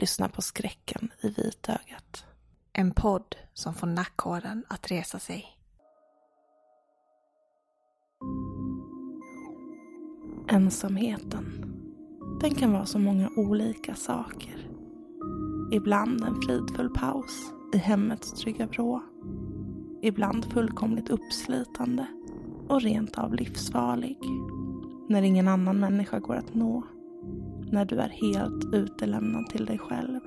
Lyssnar på Skräcken i vitögat. En podd som får nackhåren att resa sig. Ensamheten. Den kan vara så många olika saker. Ibland en fridfull paus i hemmets trygga vrå. Ibland fullkomligt uppslitande och rent av livsfarlig. När ingen annan människa går att nå. När du är helt utelämnad till dig själv.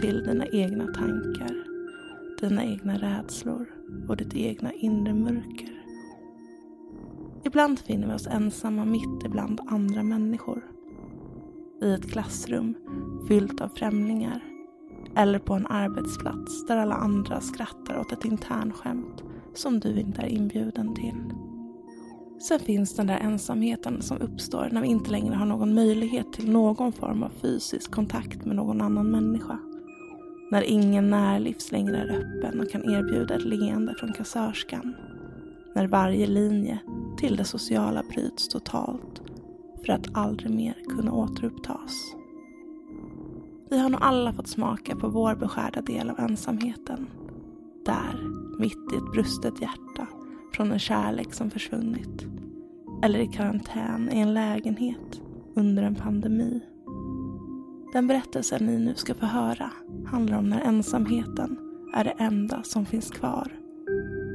Till dina egna tankar, dina egna rädslor och ditt egna inre mörker. Ibland finner vi oss ensamma mitt ibland andra människor. I ett klassrum fyllt av främlingar. Eller på en arbetsplats där alla andra skrattar åt ett internskämt som du inte är inbjuden till. Sen finns den där ensamheten som uppstår när vi inte längre har någon möjlighet till någon form av fysisk kontakt med någon annan människa. När ingen närlivs längre är öppen och kan erbjuda ett leende från kassörskan. När varje linje till det sociala bryts totalt för att aldrig mer kunna återupptas. Vi har nog alla fått smaka på vår beskärda del av ensamheten. Där, mitt i ett brustet hjärta från en kärlek som försvunnit. Eller i karantän i en lägenhet under en pandemi. Den berättelsen ni nu ska få höra handlar om när ensamheten är det enda som finns kvar.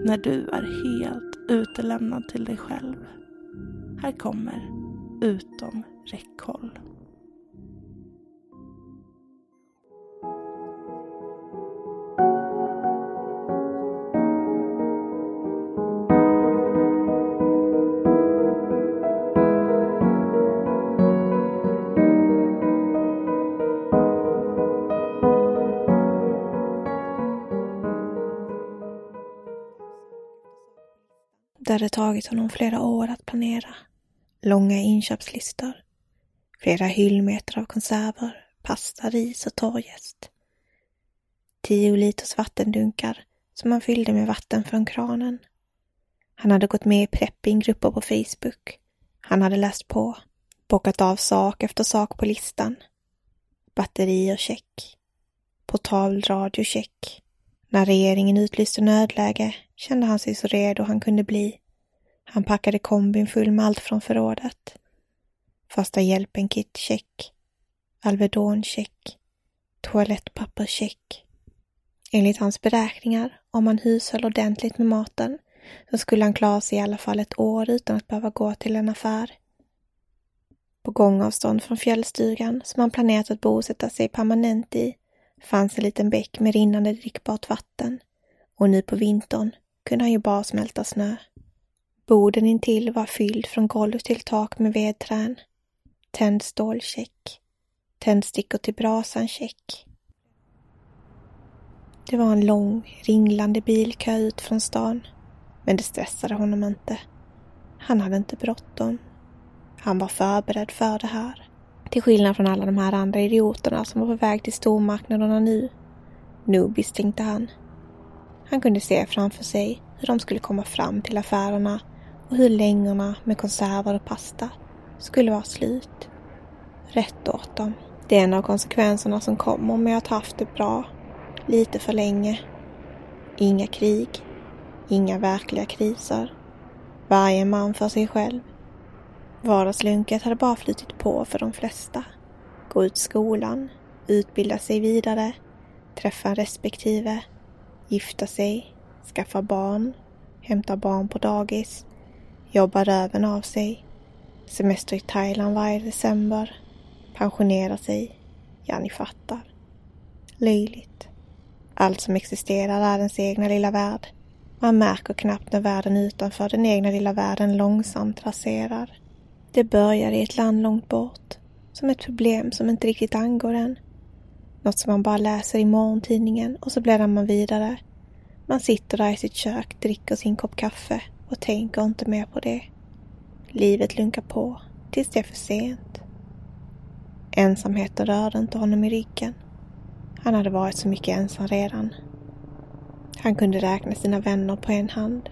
När du är helt utelämnad till dig själv. Här kommer Utom räckhåll. Det hade tagit honom flera år att planera. Långa inköpslistor. Flera hyllmeter av konserver, pasta, ris och torrjäst. Tio liters vattendunkar som han fyllde med vatten från kranen. Han hade gått med i preppinggrupper på Facebook. Han hade läst på, bockat av sak efter sak på listan. Batterier check. Portalradio check. När regeringen utlyste nödläge kände han sig så redo han kunde bli. Han packade kombin full med allt från förrådet. Första hjälpen-kit check. Alvedon check. Toalettpapper check. Enligt hans beräkningar, om han hushöll ordentligt med maten, så skulle han klara sig i alla fall ett år utan att behöva gå till en affär. På gångavstånd från fjällstugan, som han planerat att bosätta sig permanent i, fanns en liten bäck med rinnande drickbart vatten. Och nu på vintern kunde han ju bara smälta snö. Boden intill var fylld från golv till tak med vedträn. Tänd stålcheck. Tändstickor till brasan check. Det var en lång, ringlande bilkö ut från stan. Men det stressade honom inte. Han hade inte bråttom. Han var förberedd för det här. Till skillnad från alla de här andra idioterna som var på väg till stormarknaderna nu. Nubis, tänkte han. Han kunde se framför sig hur de skulle komma fram till affärerna och hur längorna med konserver och pasta skulle vara slut. Rätt åt dem. Det är en av konsekvenserna som kommer med att ha haft det bra lite för länge. Inga krig, inga verkliga kriser. Varje man för sig själv. Vardagslunket hade bara flutit på för de flesta. Gå ut skolan, utbilda sig vidare, träffa en respektive, gifta sig, skaffa barn, hämta barn på dagis, Jobbar röven av sig, semester i Thailand varje december, Pensionerar sig. Ja, ni fattar. Löjligt. Allt som existerar är ens egna lilla värld. Man märker knappt när världen utanför den egna lilla världen långsamt raserar. Det börjar i ett land långt bort. Som ett problem som inte riktigt angår en. Något som man bara läser i morgontidningen och så bläddrar man vidare. Man sitter där i sitt kök, dricker sin kopp kaffe och tänker inte mer på det. Livet lunkar på tills det är för sent. Ensamheten rörde inte honom i ryggen. Han hade varit så mycket ensam redan. Han kunde räkna sina vänner på en hand.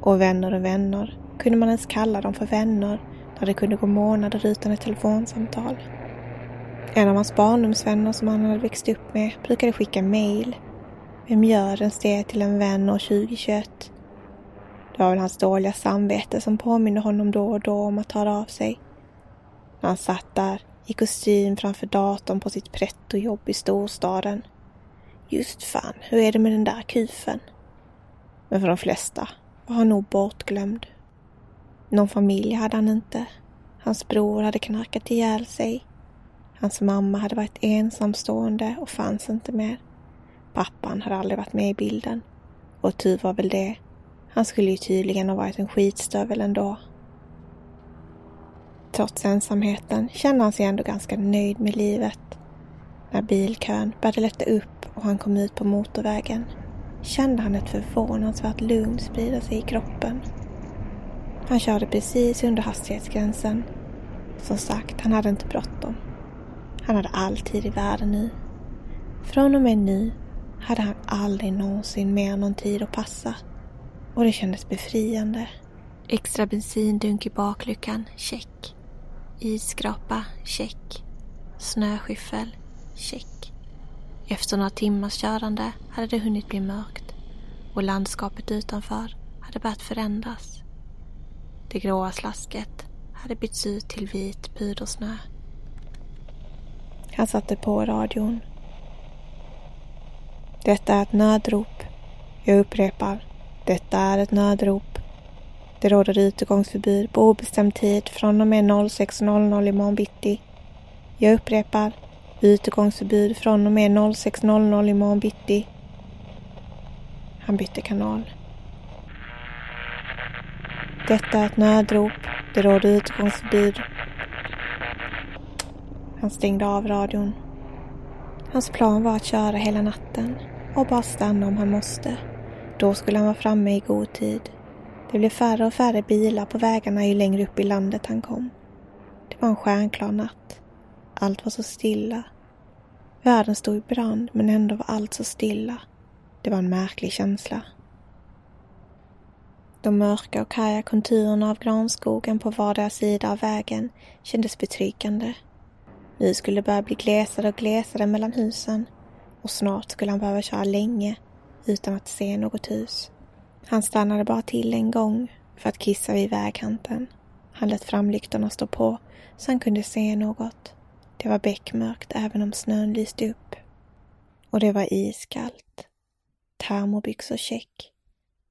Och vänner och vänner, kunde man ens kalla dem för vänner när det kunde gå månader utan ett telefonsamtal? En av hans barndomsvänner som han hade växt upp med brukade skicka mail. Vem gör ens det till en vän år 2021? Det var väl hans dåliga samvete som påminde honom då och då om att höra av sig. När han satt där i kostym framför datorn på sitt prettojobb i storstaden. Just fan, hur är det med den där kufen? Men för de flesta var han nog bortglömd. Någon familj hade han inte. Hans bror hade knarkat ihjäl sig. Hans mamma hade varit ensamstående och fanns inte mer. Pappan hade aldrig varit med i bilden. Och tur var väl det. Han skulle ju tydligen ha varit en skitstövel ändå. Trots ensamheten kände han sig ändå ganska nöjd med livet. När bilkön började lätta upp och han kom ut på motorvägen kände han ett förvånansvärt lugn sprida sig i kroppen. Han körde precis under hastighetsgränsen. Som sagt, han hade inte bråttom. Han hade all tid i världen nu. Från och med nu hade han aldrig någonsin mer någon tid att passa. Och det kändes befriande. Extra bensindunk i bakluckan, check. Isskrapa, check. Snöskyffel, check. Efter några timmars körande hade det hunnit bli mörkt och landskapet utanför hade börjat förändras. Det gråa slasket hade bytts ut till vit pudersnö. Han satte på radion. Detta är ett nödrop. Jag upprepar. Detta är ett nödrop. Det råder utegångsförbud på obestämd tid från och med 06.00 imorgon bitti. Jag upprepar. Utegångsförbud från och med 06.00 imorgon bitti. Han bytte kanal. Detta är ett nödrop. Det råder utegångsförbud. Han stängde av radion. Hans plan var att köra hela natten och bara stanna om han måste. Då skulle han vara framme i god tid. Det blev färre och färre bilar på vägarna ju längre upp i landet han kom. Det var en stjärnklar natt. Allt var så stilla. Världen stod i brand men ändå var allt så stilla. Det var en märklig känsla. De mörka och karga konturerna av granskogen på vardera sida av vägen kändes betryggande. Nu skulle det börja bli glesare och glesare mellan husen och snart skulle han behöva köra länge utan att se något hus. Han stannade bara till en gång för att kissa vid vägkanten. Han lät framlyktorna stå på så han kunde se något. Det var beckmörkt även om snön lyste upp. Och det var iskallt. Termobyxor check.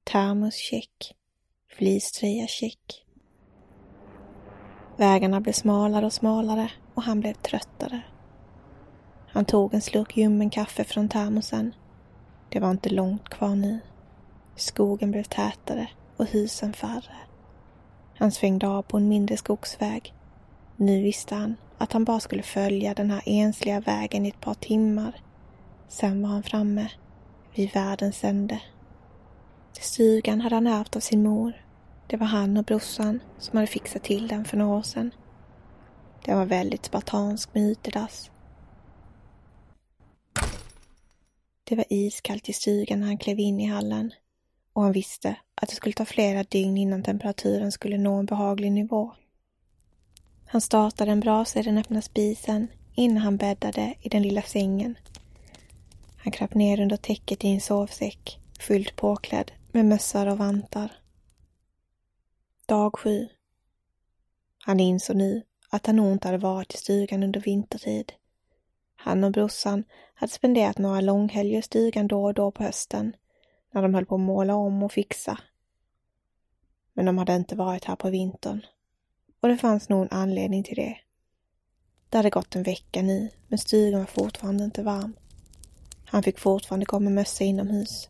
Termos check. Fleecetröja check. Vägarna blev smalare och smalare och han blev tröttare. Han tog en slurk ljummen kaffe från termosen. Det var inte långt kvar nu. Skogen blev tätare och husen färre. Han svängde av på en mindre skogsväg. Nu visste han att han bara skulle följa den här ensliga vägen i ett par timmar. Sen var han framme vid världens ände. Stugan hade han ärvt av sin mor. Det var han och brorsan som hade fixat till den för några år sedan. Den var väldigt spartansk med utedass. Det var iskallt i stugan när han klev in i hallen och han visste att det skulle ta flera dygn innan temperaturen skulle nå en behaglig nivå. Han startade en brasa i den öppna spisen innan han bäddade i den lilla sängen. Han kröp ner under täcket i en sovsäck, fullt påklädd med mössor och vantar. Dag sju. Han insåg nu att han nog inte hade varit i stugan under vintertid. Han och brorsan hade spenderat några långhelger i stugan då och då på hösten, när de höll på att måla om och fixa. Men de hade inte varit här på vintern. Och det fanns nog en anledning till det. Det hade gått en vecka nu, men stugan var fortfarande inte varm. Han fick fortfarande gå med mössa inomhus.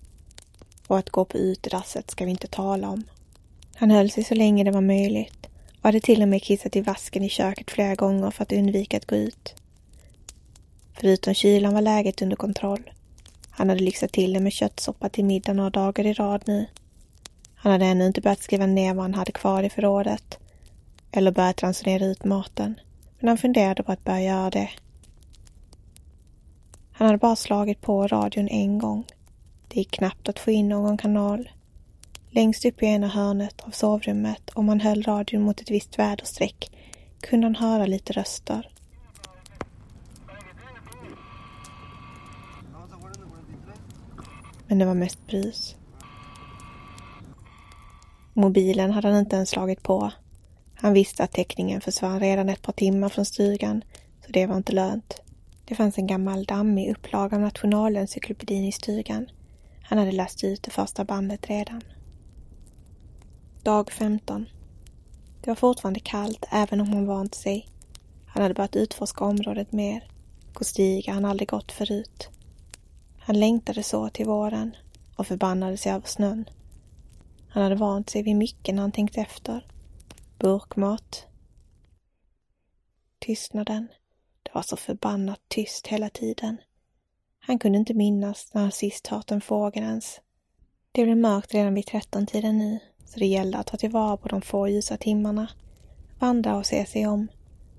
Och att gå på utedasset ska vi inte tala om. Han höll sig så länge det var möjligt och hade till och med kissat i vasken i köket flera gånger för att undvika att gå ut. Förutom kylan var läget under kontroll. Han hade lyxat till det med köttsoppa till middag några dagar i rad nu. Han hade ännu inte börjat skriva ner vad han hade kvar i förrådet eller börjat ransonera ut maten, men han funderade på att börja göra det. Han hade bara slagit på radion en gång. Det gick knappt att få in någon kanal. Längst upp i ena hörnet av sovrummet, om han höll radion mot ett visst väderstreck, kunde han höra lite röster. Men det var mest brus. Mobilen hade han inte ens slagit på. Han visste att täckningen försvann redan ett par timmar från stugan, så det var inte lönt. Det fanns en gammal dammig upplaga av Nationalencyklopedin i stugan. Han hade läst ut det första bandet redan. Dag 15. Det var fortfarande kallt, även om han vant sig. Han hade börjat utforska området mer, gå stigar han aldrig gått förut. Han längtade så till våren och förbannade sig över snön. Han hade vant sig vid mycket när han tänkte efter. Burkmat. Tystnaden. Det var så förbannat tyst hela tiden. Han kunde inte minnas när han sist hört en fågel ens. Det blev mörkt redan vid trettontiden nu, så det gällde att ta tillvara på de få ljusa timmarna. Vandra och se sig om.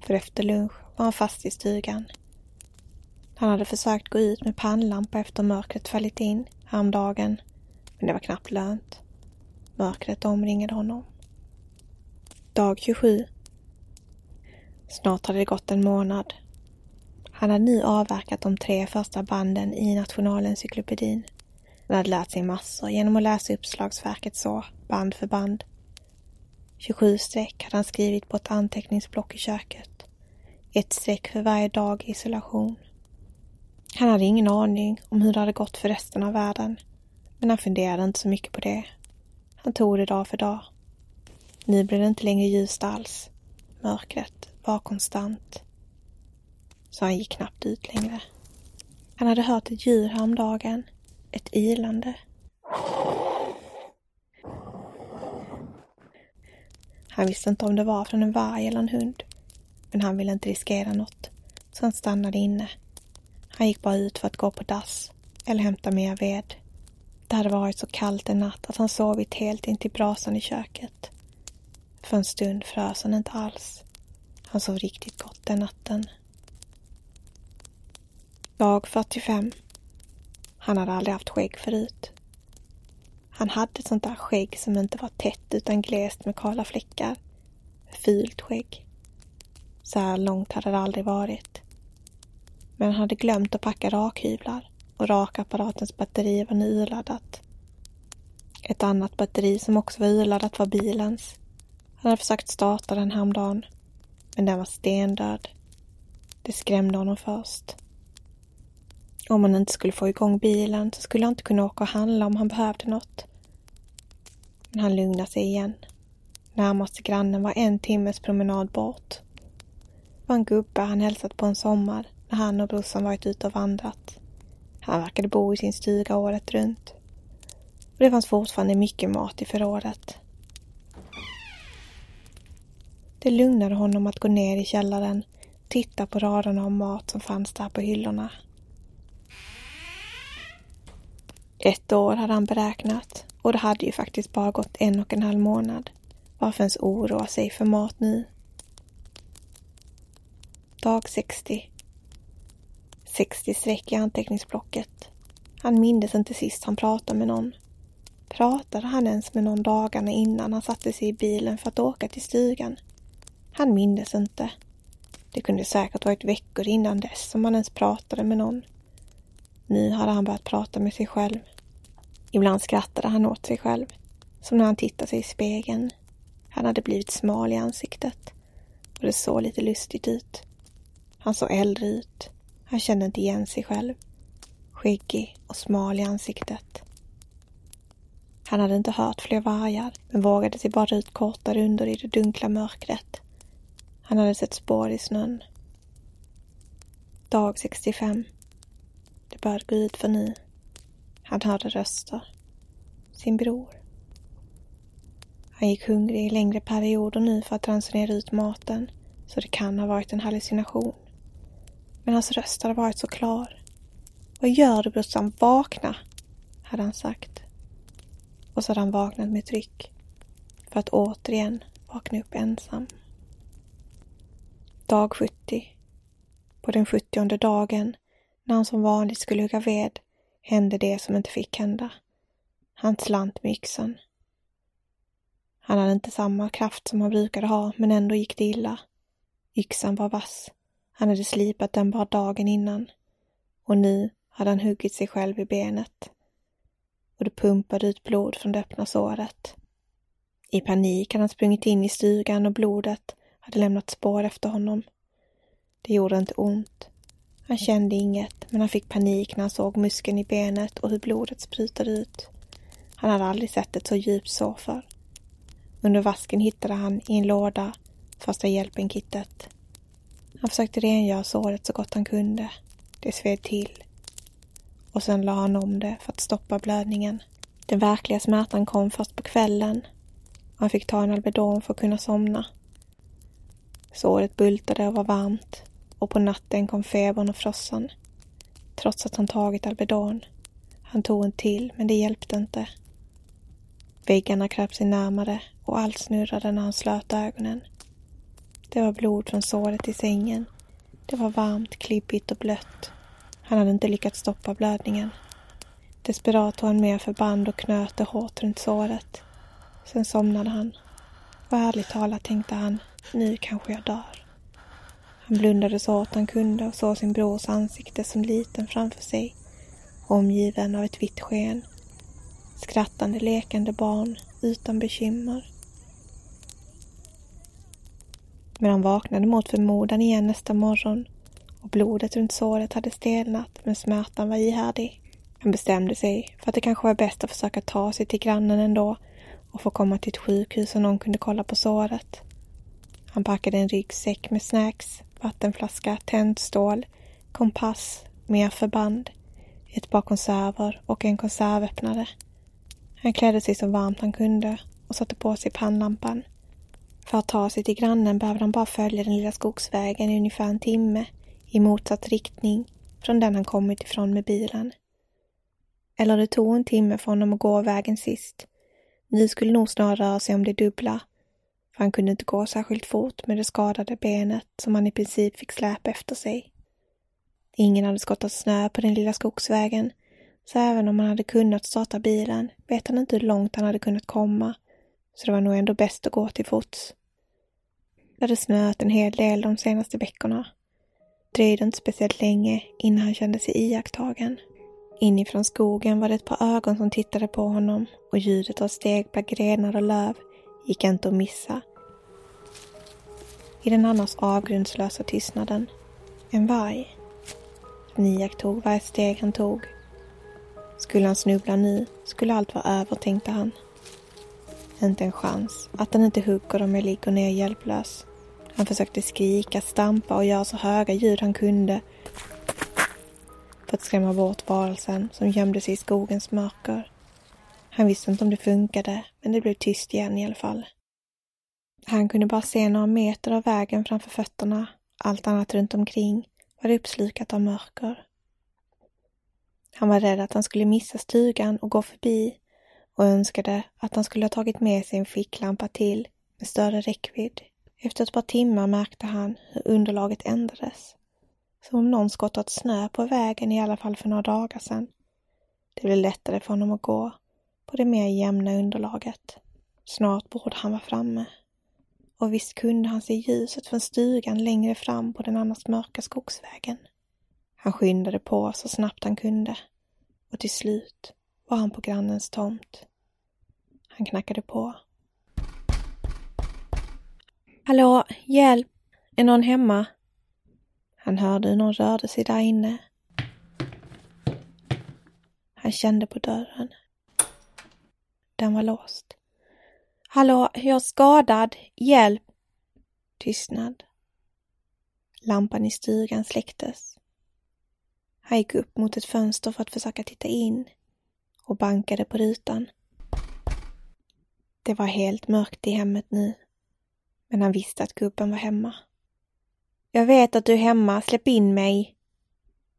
För efter lunch var han fast i stugan. Han hade försökt gå ut med pannlampa efter mörkret fallit in häromdagen, men det var knappt lönt. Mörkret omringade honom. Dag 27. Snart hade det gått en månad. Han hade nu avverkat de tre första banden i Nationalencyklopedin. Han hade lärt sig massor genom att läsa uppslagsverket så, band för band. 27 streck hade han skrivit på ett anteckningsblock i köket. Ett streck för varje dag i isolation. Han hade ingen aning om hur det hade gått för resten av världen. Men han funderade inte så mycket på det. Han tog det dag för dag. Nu blev det inte längre ljust alls. Mörkret var konstant. Så han gick knappt ut längre. Han hade hört ett djur häromdagen. Ett ilande. Han visste inte om det var från en varg eller en hund. Men han ville inte riskera något. Så han stannade inne. Han gick bara ut för att gå på dass eller hämta mer ved. Det hade varit så kallt en natt att han sovit helt intill brasan i köket. För en stund frös han inte alls. Han sov riktigt gott den natten. Dag 45. Han hade aldrig haft skägg förut. Han hade ett sånt där skägg som inte var tätt utan glest med kala fläckar. Fult skägg. Så här långt hade det aldrig varit. Men han hade glömt att packa rakhyvlar och rakapparatens batteri var nyladdat. Ett annat batteri som också var urladdat var bilens. Han hade försökt starta den häromdagen, men den var stendöd. Det skrämde honom först. Om han inte skulle få igång bilen så skulle han inte kunna åka och handla om han behövde något. Men han lugnade sig igen. Närmaste grannen var en timmes promenad bort. Det var en gubbe han hälsat på en sommar han och brorsan varit ute och vandrat. Han verkade bo i sin stuga året runt. Och det fanns fortfarande mycket mat i förrådet. Det lugnade honom att gå ner i källaren och titta på raderna av mat som fanns där på hyllorna. Ett år hade han beräknat och det hade ju faktiskt bara gått en och en halv månad. Varför ens oroa sig för mat nu? Dag 60. 60 streck i anteckningsblocket. Han mindes inte sist han pratade med någon. Pratade han ens med någon dagarna innan han satte sig i bilen för att åka till stugan? Han mindes inte. Det kunde säkert varit veckor innan dess som han ens pratade med någon. Nu hade han börjat prata med sig själv. Ibland skrattade han åt sig själv, som när han tittade sig i spegeln. Han hade blivit smal i ansiktet och det såg lite lustigt ut. Han såg äldre ut. Han kände inte igen sig själv. Skäggig och smal i ansiktet. Han hade inte hört fler vargar, men vågade sig bara ut korta rundor i det dunkla mörkret. Han hade sett spår i snön. Dag 65. Det började gå ut för nu. Han hörde röster. Sin bror. Han gick hungrig i längre perioder nu för att ransonera ut maten, så det kan ha varit en hallucination. Men hans röst hade varit så klar. Vad gör du brorsan? Vakna! hade han sagt. Och så hade han vaknat med tryck. För att återigen vakna upp ensam. Dag 70. På den sjuttionde dagen, när han som vanligt skulle hugga ved, hände det som inte fick hända. Han slant med yxan. Han hade inte samma kraft som han brukade ha, men ändå gick det illa. Yxan var vass. Han hade slipat den bara dagen innan. Och nu hade han huggit sig själv i benet. Och det pumpade ut blod från det öppna såret. I panik hade han sprungit in i stugan och blodet hade lämnat spår efter honom. Det gjorde inte ont. Han kände inget, men han fick panik när han såg muskeln i benet och hur blodet sprutade ut. Han hade aldrig sett ett så djupt sår förr. Under vasken hittade han i en låda första hjälpen-kittet. Han försökte rengöra såret så gott han kunde. Det sved till. Och sen la han om det för att stoppa blödningen. Den verkliga smärtan kom först på kvällen. Han fick ta en Alvedon för att kunna somna. Såret bultade och var varmt och på natten kom febern och frossan. Trots att han tagit Alvedon. Han tog en till, men det hjälpte inte. Väggarna kröp sig närmare och allt snurrade när han slöt ögonen. Det var blod från såret i sängen. Det var varmt, klibbigt och blött. Han hade inte lyckats stoppa blödningen. Desperat tog han med förband och knöt det hårt runt såret. Sen somnade han. Och ärligt talat tänkte han, nu kanske jag dör. Han blundade så hårt han kunde och såg sin brors ansikte som liten framför sig, omgiven av ett vitt sken. Skrattande, lekande barn utan bekymmer. Men han vaknade mot förmodan igen nästa morgon och blodet runt såret hade stelnat men smärtan var ihärdig. Han bestämde sig för att det kanske var bäst att försöka ta sig till grannen ändå och få komma till ett sjukhus så någon kunde kolla på såret. Han packade en ryggsäck med snacks, vattenflaska, tändstål, kompass, mer förband, ett par konserver och en konservöppnare. Han klädde sig så varmt han kunde och satte på sig pannlampan. För att ta sig till grannen behöver han bara följa den lilla skogsvägen i ungefär en timme i motsatt riktning från den han kommit ifrån med bilen. Eller det tog en timme för honom att gå vägen sist. Nu skulle nog snarare röra sig om det dubbla. För han kunde inte gå särskilt fort med det skadade benet som han i princip fick släpa efter sig. Ingen hade skottat snö på den lilla skogsvägen, så även om han hade kunnat starta bilen vet han inte hur långt han hade kunnat komma, så det var nog ändå bäst att gå till fots. Det hade snöat en hel del de senaste veckorna. Dröjde inte speciellt länge innan han kände sig iakttagen. Inifrån skogen var det ett par ögon som tittade på honom och ljudet av steg bland grenar och löv gick inte att missa. I den annars avgrundslösa tystnaden. En varg. Han iakttog varje steg han tog. Skulle han snubbla nu skulle allt vara över, tänkte han. Inte en chans att han inte hugger om jag ligger ner hjälplös. Han försökte skrika, stampa och göra så höga ljud han kunde för att skrämma bort varelsen som gömde sig i skogens mörker. Han visste inte om det funkade, men det blev tyst igen i alla fall. Han kunde bara se några meter av vägen framför fötterna. Allt annat runt omkring var uppslukat av mörker. Han var rädd att han skulle missa stugan och gå förbi och önskade att han skulle ha tagit med sig en ficklampa till med större räckvidd. Efter ett par timmar märkte han hur underlaget ändrades. Som om någon skottat snö på vägen i alla fall för några dagar sedan. Det blev lättare för honom att gå på det mer jämna underlaget. Snart borde han vara framme. Och visst kunde han se ljuset från stugan längre fram på den annars mörka skogsvägen. Han skyndade på så snabbt han kunde och till slut var han på grannens tomt. Han knackade på. Hallå, hjälp! Är någon hemma? Han hörde hur någon rörde sig där inne. Han kände på dörren. Den var låst. Hallå, jag är skadad. Hjälp! Tystnad. Lampan i stugan släcktes. Han gick upp mot ett fönster för att försöka titta in och bankade på rutan. Det var helt mörkt i hemmet nu, men han visste att gubben var hemma. Jag vet att du är hemma, släpp in mig!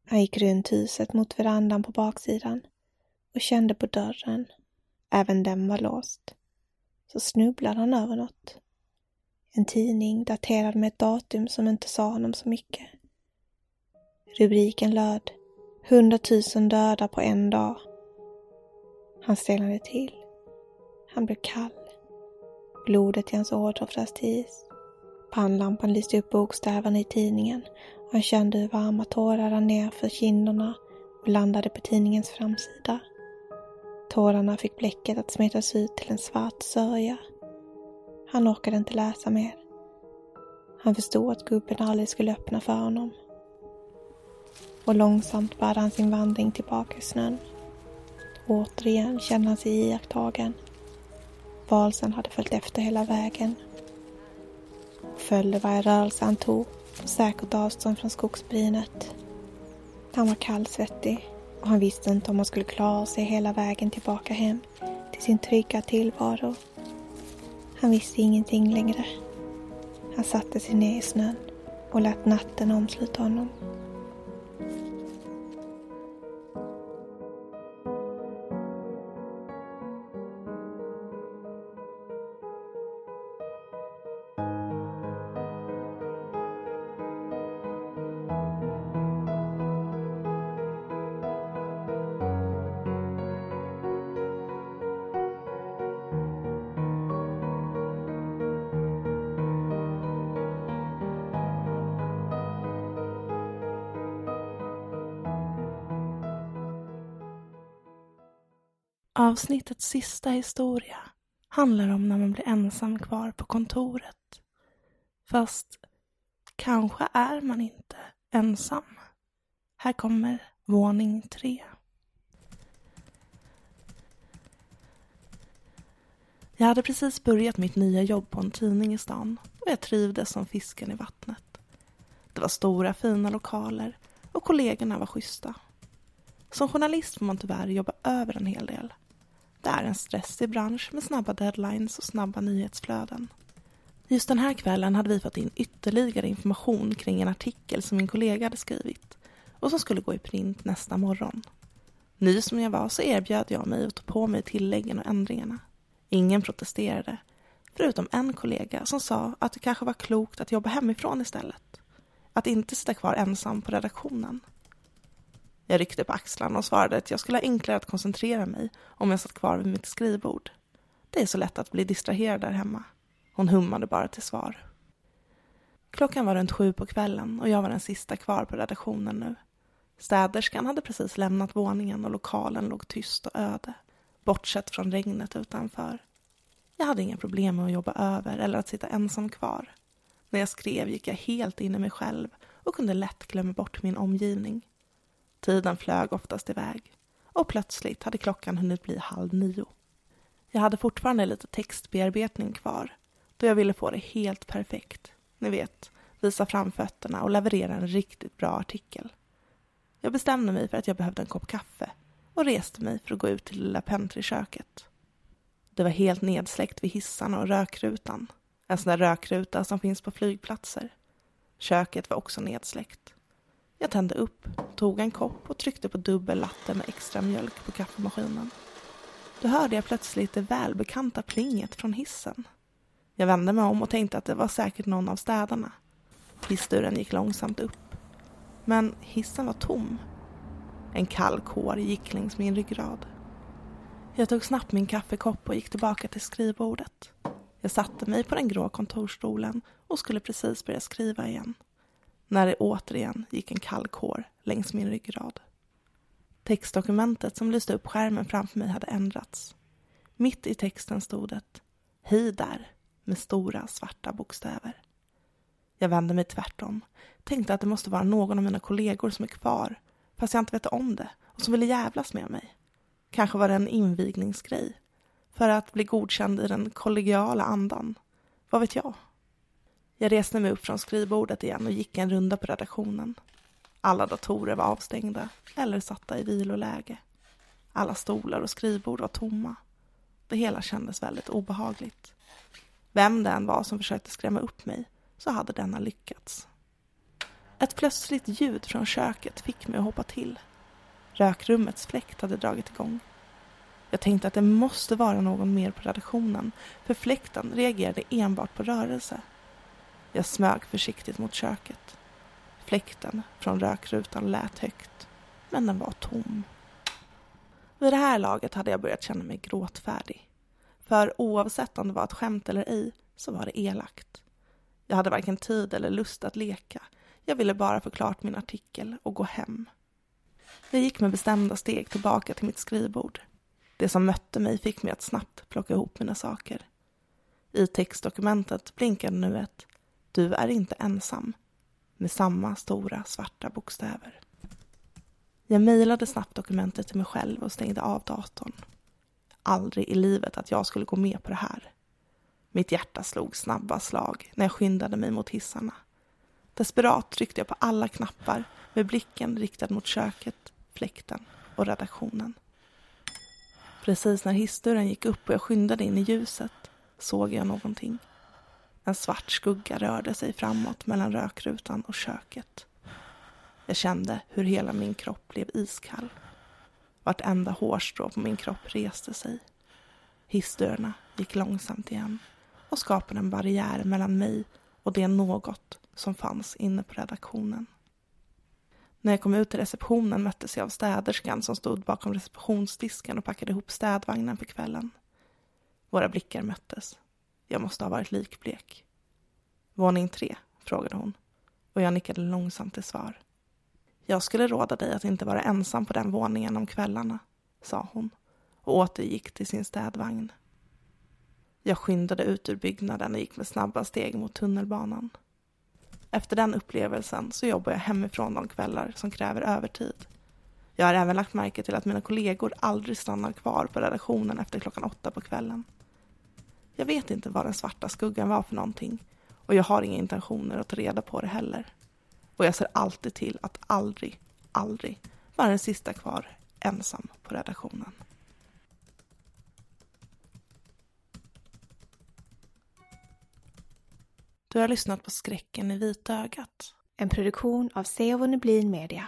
Han gick runt huset mot verandan på baksidan och kände på dörren. Även den var låst. Så snubblade han över något. En tidning daterad med ett datum som inte sa honom så mycket. Rubriken löd Hundratusen döda på en dag. Han stelnade till. Han blev kall. Blodet i hans ådror frös till is. Pannlampan lyste upp bokstäverna i tidningen och han kände hur varma tårar rann ner för kinderna och landade på tidningens framsida. Tårarna fick bläcket att smetas ut till en svart sörja. Han orkade inte läsa mer. Han förstod att gubben aldrig skulle öppna för honom. Och långsamt började han sin vandring tillbaka i snön. Återigen kände han sig iakttagen. Valsen hade följt efter hela vägen och följde varje rörelse han tog på säkert avstånd från skogsbrynet. Han var kallsvettig och han visste inte om han skulle klara sig hela vägen tillbaka hem till sin trygga tillvaro. Han visste ingenting längre. Han satte sig ner i snön och lät natten omsluta honom. Avsnittets sista historia handlar om när man blir ensam kvar på kontoret. Fast kanske är man inte ensam. Här kommer våning tre. Jag hade precis börjat mitt nya jobb på en tidning i stan och jag trivdes som fisken i vattnet. Det var stora fina lokaler och kollegorna var schyssta. Som journalist får man tyvärr jobba över en hel del. Det är en stressig bransch med snabba deadlines och snabba nyhetsflöden. Just den här kvällen hade vi fått in ytterligare information kring en artikel som min kollega hade skrivit och som skulle gå i print nästa morgon. Ny som jag var så erbjöd jag mig att ta på mig tilläggen och ändringarna. Ingen protesterade, förutom en kollega som sa att det kanske var klokt att jobba hemifrån istället. Att inte sitta kvar ensam på redaktionen. Jag ryckte på axlarna och svarade att jag skulle ha enklare att koncentrera mig om jag satt kvar vid mitt skrivbord. Det är så lätt att bli distraherad där hemma. Hon hummade bara till svar. Klockan var runt sju på kvällen och jag var den sista kvar på redaktionen nu. Städerskan hade precis lämnat våningen och lokalen låg tyst och öde, bortsett från regnet utanför. Jag hade inga problem med att jobba över eller att sitta ensam kvar. När jag skrev gick jag helt in i mig själv och kunde lätt glömma bort min omgivning. Tiden flög oftast iväg och plötsligt hade klockan hunnit bli halv nio. Jag hade fortfarande lite textbearbetning kvar då jag ville få det helt perfekt. Ni vet, visa framfötterna och leverera en riktigt bra artikel. Jag bestämde mig för att jag behövde en kopp kaffe och reste mig för att gå ut till lilla pentryköket. Det var helt nedsläckt vid hissarna och rökrutan. En sån där rökruta som finns på flygplatser. Köket var också nedsläckt. Jag tände upp, tog en kopp och tryckte på dubbel latte med extra mjölk på kaffemaskinen. Då hörde jag plötsligt det välbekanta plinget från hissen. Jag vände mig om och tänkte att det var säkert någon av städarna. Hissdörren gick långsamt upp. Men hissen var tom. En kall kår gick längs min ryggrad. Jag tog snabbt min kaffekopp och gick tillbaka till skrivbordet. Jag satte mig på den grå kontorsstolen och skulle precis börja skriva igen. När det återigen gick en kall kår längs min ryggrad. Textdokumentet som lyste upp skärmen framför mig hade ändrats. Mitt i texten stod det Hej där med stora svarta bokstäver. Jag vände mig tvärtom, tänkte att det måste vara någon av mina kollegor som är kvar, fast jag inte vet om det, och som ville jävlas med mig. Kanske var det en invigningsgrej, för att bli godkänd i den kollegiala andan. Vad vet jag? Jag reste mig upp från skrivbordet igen och gick en runda på redaktionen. Alla datorer var avstängda eller satta i viloläge. Alla stolar och skrivbord var tomma. Det hela kändes väldigt obehagligt. Vem det än var som försökte skrämma upp mig så hade denna lyckats. Ett plötsligt ljud från köket fick mig att hoppa till. Rökrummets fläkt hade dragit igång. Jag tänkte att det måste vara någon mer på redaktionen för fläkten reagerade enbart på rörelse. Jag smög försiktigt mot köket. Fläkten från rökrutan lät högt, men den var tom. Vid det här laget hade jag börjat känna mig gråtfärdig. För oavsett om det var ett skämt eller ej så var det elakt. Jag hade varken tid eller lust att leka. Jag ville bara få klart min artikel och gå hem. Jag gick med bestämda steg tillbaka till mitt skrivbord. Det som mötte mig fick mig att snabbt plocka ihop mina saker. I textdokumentet blinkade nu ett du är inte ensam med samma stora svarta bokstäver. Jag mejlade snabbt dokumentet till mig själv och stängde av datorn. Aldrig i livet att jag skulle gå med på det här. Mitt hjärta slog snabba slag när jag skyndade mig mot hissarna. Desperat tryckte jag på alla knappar med blicken riktad mot köket, fläkten och redaktionen. Precis när hissdörren gick upp och jag skyndade in i ljuset såg jag någonting. En svart skugga rörde sig framåt mellan rökrutan och köket. Jag kände hur hela min kropp blev iskall. Vartenda hårstrå på min kropp reste sig. Hissdörrarna gick långsamt igen och skapade en barriär mellan mig och det något som fanns inne på redaktionen. När jag kom ut till receptionen möttes jag av städerskan som stod bakom receptionsdisken och packade ihop städvagnen för kvällen. Våra blickar möttes. Jag måste ha varit likblek. Våning tre? frågade hon och jag nickade långsamt till svar. Jag skulle råda dig att inte vara ensam på den våningen om kvällarna, sa hon och återgick till sin städvagn. Jag skyndade ut ur byggnaden och gick med snabba steg mot tunnelbanan. Efter den upplevelsen så jobbar jag hemifrån de kvällar som kräver övertid. Jag har även lagt märke till att mina kollegor aldrig stannar kvar på redaktionen efter klockan åtta på kvällen. Jag vet inte vad den svarta skuggan var för någonting och jag har inga intentioner att ta reda på det heller. Och jag ser alltid till att aldrig, aldrig vara den sista kvar ensam på redaktionen. Du har lyssnat på Skräcken i Vita Ögat. En produktion av Seo Blin Media.